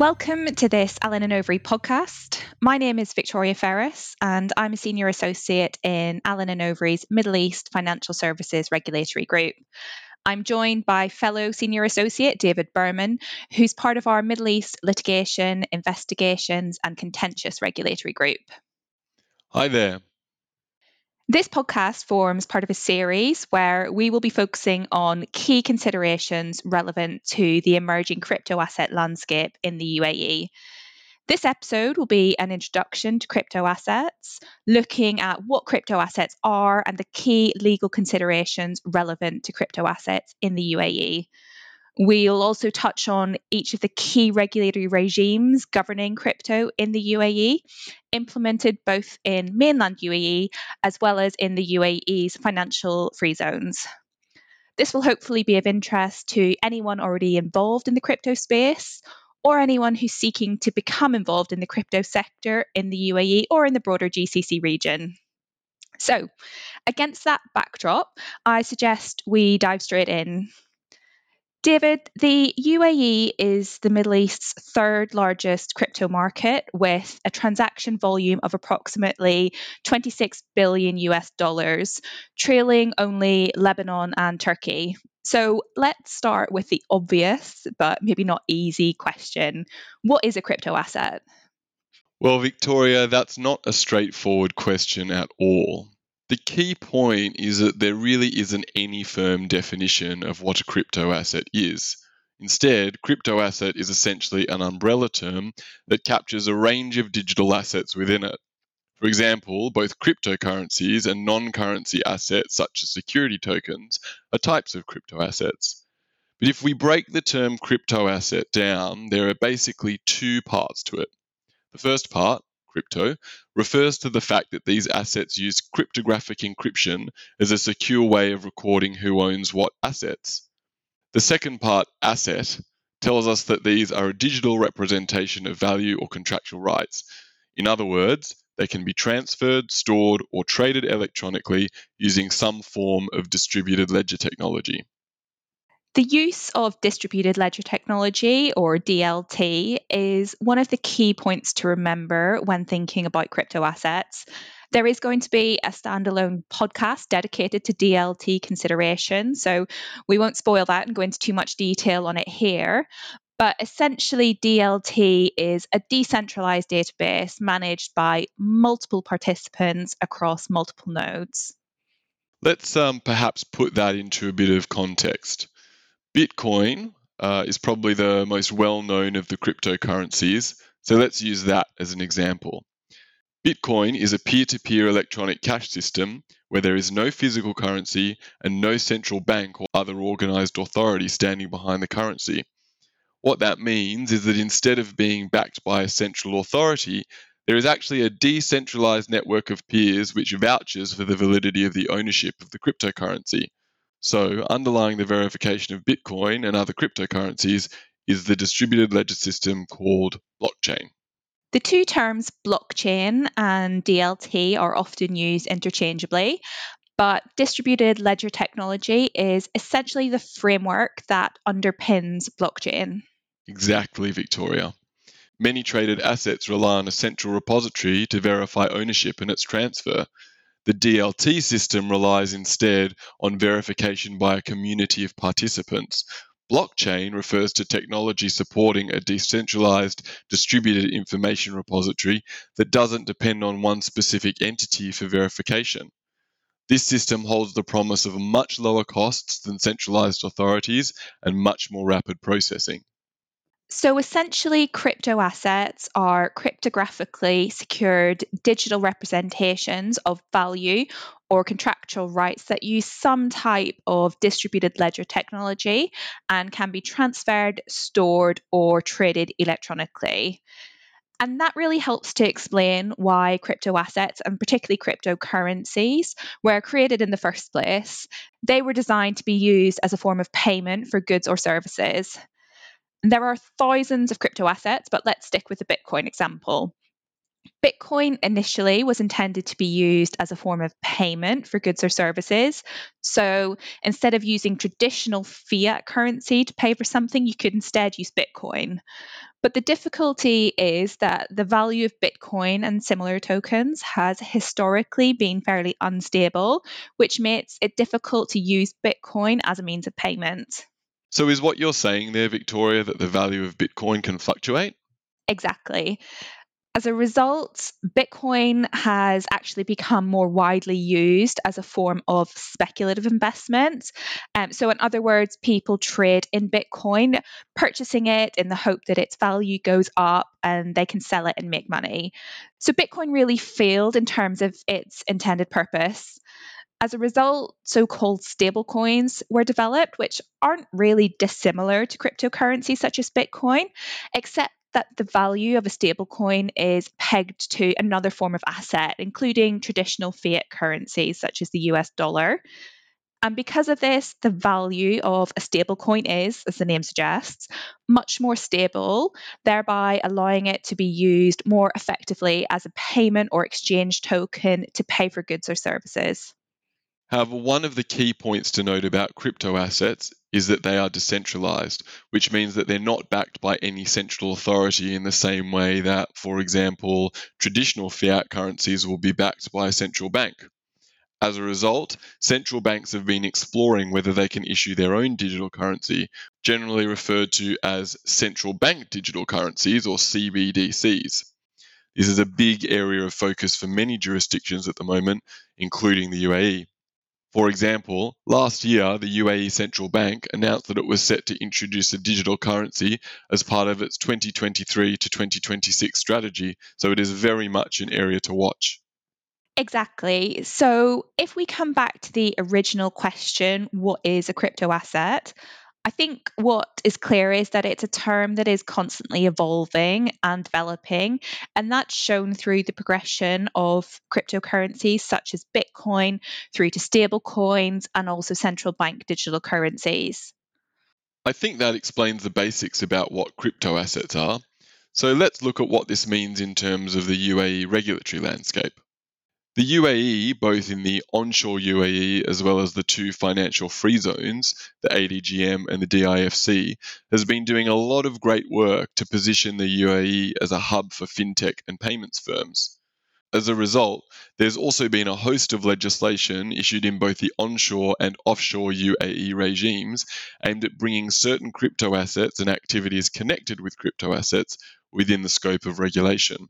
Welcome to this Allen and Overy podcast. My name is Victoria Ferres, and I'm a senior associate in Allen and Overy's Middle East Financial Services Regulatory Group. I'm joined by fellow senior associate David Berman, who's part of our Middle East litigation, investigations, and contentious regulatory group. Hi there. This podcast forms part of a series where we will be focusing on key considerations relevant to the emerging crypto asset landscape in the UAE. This episode will be an introduction to crypto assets, looking at what crypto assets are and the key legal considerations relevant to crypto assets in the UAE. We'll also touch on each of the key regulatory regimes governing crypto in the UAE, implemented both in mainland UAE as well as in the UAE's financial free zones. This will hopefully be of interest to anyone already involved in the crypto space or anyone who's seeking to become involved in the crypto sector in the UAE or in the broader GCC region. So, against that backdrop, I suggest we dive straight in. David, the UAE is the Middle East's third largest crypto market with a transaction volume of approximately 26 billion US dollars, trailing only Lebanon and Turkey. So let's start with the obvious, but maybe not easy question What is a crypto asset? Well, Victoria, that's not a straightforward question at all. The key point is that there really isn't any firm definition of what a crypto asset is. Instead, crypto asset is essentially an umbrella term that captures a range of digital assets within it. For example, both cryptocurrencies and non currency assets, such as security tokens, are types of crypto assets. But if we break the term crypto asset down, there are basically two parts to it. The first part, crypto, refers to the fact that these assets use cryptographic encryption as a secure way of recording who owns what assets. The second part, asset, tells us that these are a digital representation of value or contractual rights. In other words, they can be transferred, stored, or traded electronically using some form of distributed ledger technology. The use of distributed ledger technology, or DLT, is one of the key points to remember when thinking about crypto assets. There is going to be a standalone podcast dedicated to DLT consideration, so we won't spoil that and go into too much detail on it here. But essentially, DLT is a decentralized database managed by multiple participants across multiple nodes. Let's um, perhaps put that into a bit of context. Bitcoin uh, is probably the most well known of the cryptocurrencies, so let's use that as an example. Bitcoin is a peer to peer electronic cash system where there is no physical currency and no central bank or other organized authority standing behind the currency. What that means is that instead of being backed by a central authority, there is actually a decentralized network of peers which vouches for the validity of the ownership of the cryptocurrency. So, underlying the verification of Bitcoin and other cryptocurrencies is the distributed ledger system called blockchain. The two terms blockchain and DLT are often used interchangeably, but distributed ledger technology is essentially the framework that underpins blockchain. Exactly, Victoria. Many traded assets rely on a central repository to verify ownership and its transfer. The DLT system relies instead on verification by a community of participants. Blockchain refers to technology supporting a decentralized, distributed information repository that doesn't depend on one specific entity for verification. This system holds the promise of much lower costs than centralized authorities and much more rapid processing. So essentially, crypto assets are cryptographically secured digital representations of value or contractual rights that use some type of distributed ledger technology and can be transferred, stored, or traded electronically. And that really helps to explain why crypto assets and particularly cryptocurrencies were created in the first place. They were designed to be used as a form of payment for goods or services. There are thousands of crypto assets, but let's stick with the Bitcoin example. Bitcoin initially was intended to be used as a form of payment for goods or services. So instead of using traditional fiat currency to pay for something, you could instead use Bitcoin. But the difficulty is that the value of Bitcoin and similar tokens has historically been fairly unstable, which makes it difficult to use Bitcoin as a means of payment. So, is what you're saying there, Victoria, that the value of Bitcoin can fluctuate? Exactly. As a result, Bitcoin has actually become more widely used as a form of speculative investment. Um, so, in other words, people trade in Bitcoin, purchasing it in the hope that its value goes up and they can sell it and make money. So, Bitcoin really failed in terms of its intended purpose. As a result, so called stablecoins were developed, which aren't really dissimilar to cryptocurrency such as Bitcoin, except that the value of a stablecoin is pegged to another form of asset, including traditional fiat currencies such as the US dollar. And because of this, the value of a stablecoin is, as the name suggests, much more stable, thereby allowing it to be used more effectively as a payment or exchange token to pay for goods or services. However, one of the key points to note about crypto assets is that they are decentralized, which means that they're not backed by any central authority in the same way that, for example, traditional fiat currencies will be backed by a central bank. As a result, central banks have been exploring whether they can issue their own digital currency, generally referred to as central bank digital currencies or CBDCs. This is a big area of focus for many jurisdictions at the moment, including the UAE. For example, last year the UAE Central Bank announced that it was set to introduce a digital currency as part of its 2023 to 2026 strategy, so it is very much an area to watch. Exactly. So, if we come back to the original question, what is a crypto asset? I think what is clear is that it's a term that is constantly evolving and developing, and that's shown through the progression of cryptocurrencies such as Bitcoin, through to stable coins, and also central bank digital currencies. I think that explains the basics about what crypto assets are. So let's look at what this means in terms of the UAE regulatory landscape. The UAE, both in the onshore UAE as well as the two financial free zones, the ADGM and the DIFC, has been doing a lot of great work to position the UAE as a hub for fintech and payments firms. As a result, there's also been a host of legislation issued in both the onshore and offshore UAE regimes aimed at bringing certain crypto assets and activities connected with crypto assets within the scope of regulation.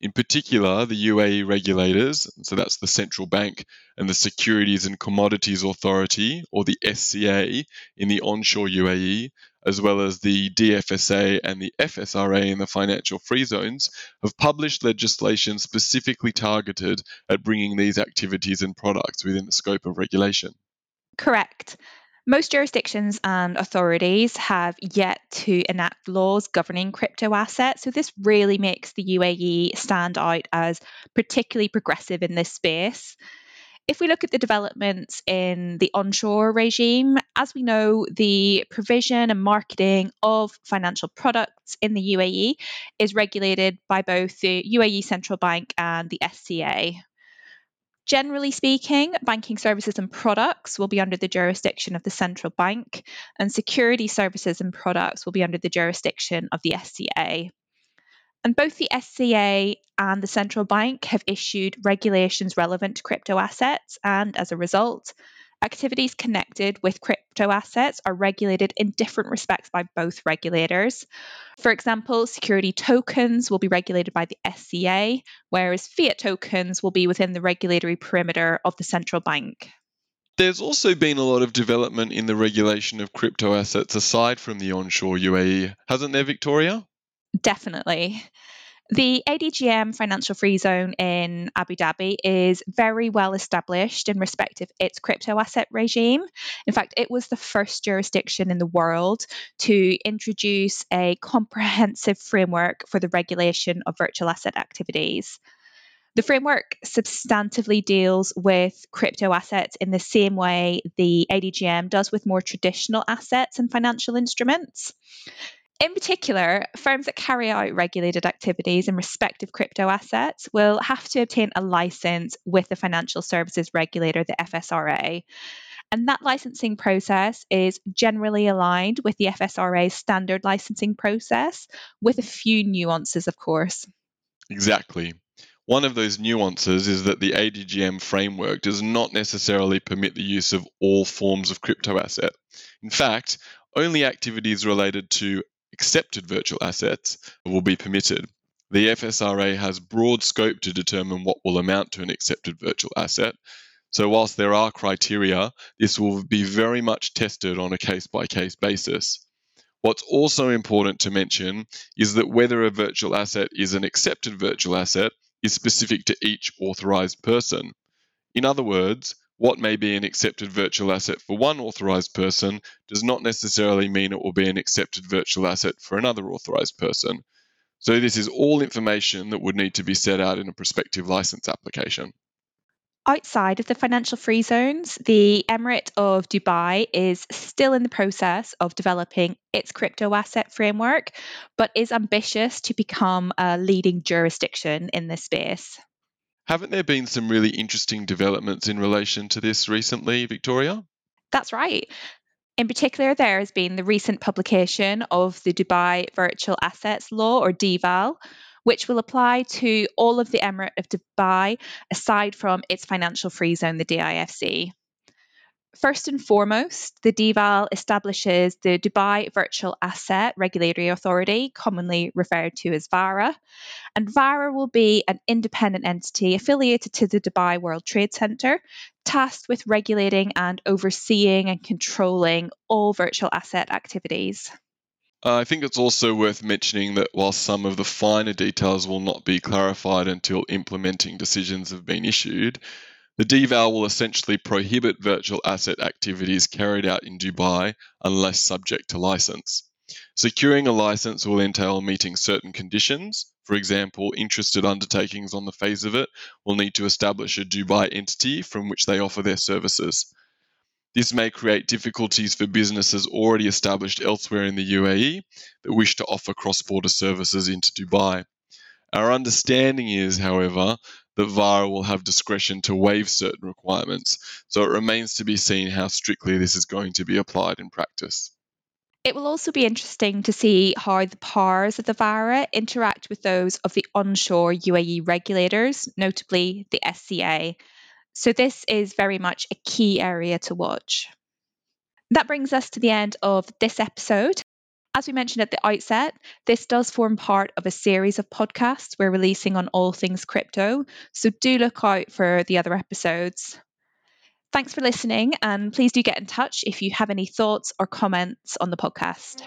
In particular, the UAE regulators, so that's the central bank and the Securities and Commodities Authority, or the SCA, in the onshore UAE, as well as the DFSA and the FSRA in the financial free zones, have published legislation specifically targeted at bringing these activities and products within the scope of regulation. Correct. Most jurisdictions and authorities have yet to enact laws governing crypto assets, so this really makes the UAE stand out as particularly progressive in this space. If we look at the developments in the onshore regime, as we know, the provision and marketing of financial products in the UAE is regulated by both the UAE Central Bank and the SCA. Generally speaking, banking services and products will be under the jurisdiction of the central bank, and security services and products will be under the jurisdiction of the SCA. And both the SCA and the central bank have issued regulations relevant to crypto assets, and as a result, activities connected with crypto assets are regulated in different respects by both regulators. For example, security tokens will be regulated by the SCA, whereas fiat tokens will be within the regulatory perimeter of the central bank. There's also been a lot of development in the regulation of crypto assets aside from the onshore UAE, hasn't there, Victoria? Definitely. The ADGM financial free zone in Abu Dhabi is very well established in respect of its crypto asset regime. In fact, it was the first jurisdiction in the world to introduce a comprehensive framework for the regulation of virtual asset activities. The framework substantively deals with crypto assets in the same way the ADGM does with more traditional assets and financial instruments. In particular, firms that carry out regulated activities in respect of crypto assets will have to obtain a license with the financial services regulator, the FSRA. And that licensing process is generally aligned with the FSRA's standard licensing process, with a few nuances, of course. Exactly. One of those nuances is that the ADGM framework does not necessarily permit the use of all forms of crypto asset. In fact, only activities related to accepted virtual assets will be permitted. The FSRA has broad scope to determine what will amount to an accepted virtual asset. So, whilst there are criteria, this will be very much tested on a case by case basis. What's also important to mention is that whether a virtual asset is an accepted virtual asset is specific to each authorized person. In other words, what may be an accepted virtual asset for one authorized person does not necessarily mean it will be an accepted virtual asset for another authorized person. So, this is all information that would need to be set out in a prospective license application. Outside of the financial free zones, the Emirate of Dubai is still in the process of developing its crypto asset framework, but is ambitious to become a leading jurisdiction in this space. Haven't there been some really interesting developments in relation to this recently, Victoria? That's right. In particular, there has been the recent publication of the Dubai Virtual Assets Law, or DVAL, which will apply to all of the Emirate of Dubai aside from its financial free zone, the DIFC. First and foremost, the DVAL establishes the Dubai Virtual Asset Regulatory Authority, commonly referred to as VARA. And VARA will be an independent entity affiliated to the Dubai World Trade Center, tasked with regulating and overseeing and controlling all virtual asset activities. Uh, I think it's also worth mentioning that while some of the finer details will not be clarified until implementing decisions have been issued, the DVAL will essentially prohibit virtual asset activities carried out in Dubai unless subject to license. Securing a license will entail meeting certain conditions. For example, interested undertakings on the face of it will need to establish a Dubai entity from which they offer their services. This may create difficulties for businesses already established elsewhere in the UAE that wish to offer cross border services into Dubai. Our understanding is, however, that VARA will have discretion to waive certain requirements, so it remains to be seen how strictly this is going to be applied in practice. It will also be interesting to see how the powers of the VARA interact with those of the onshore UAE regulators, notably the SCA. So, this is very much a key area to watch. That brings us to the end of this episode. As we mentioned at the outset, this does form part of a series of podcasts we're releasing on all things crypto, so do look out for the other episodes. Thanks for listening, and please do get in touch if you have any thoughts or comments on the podcast.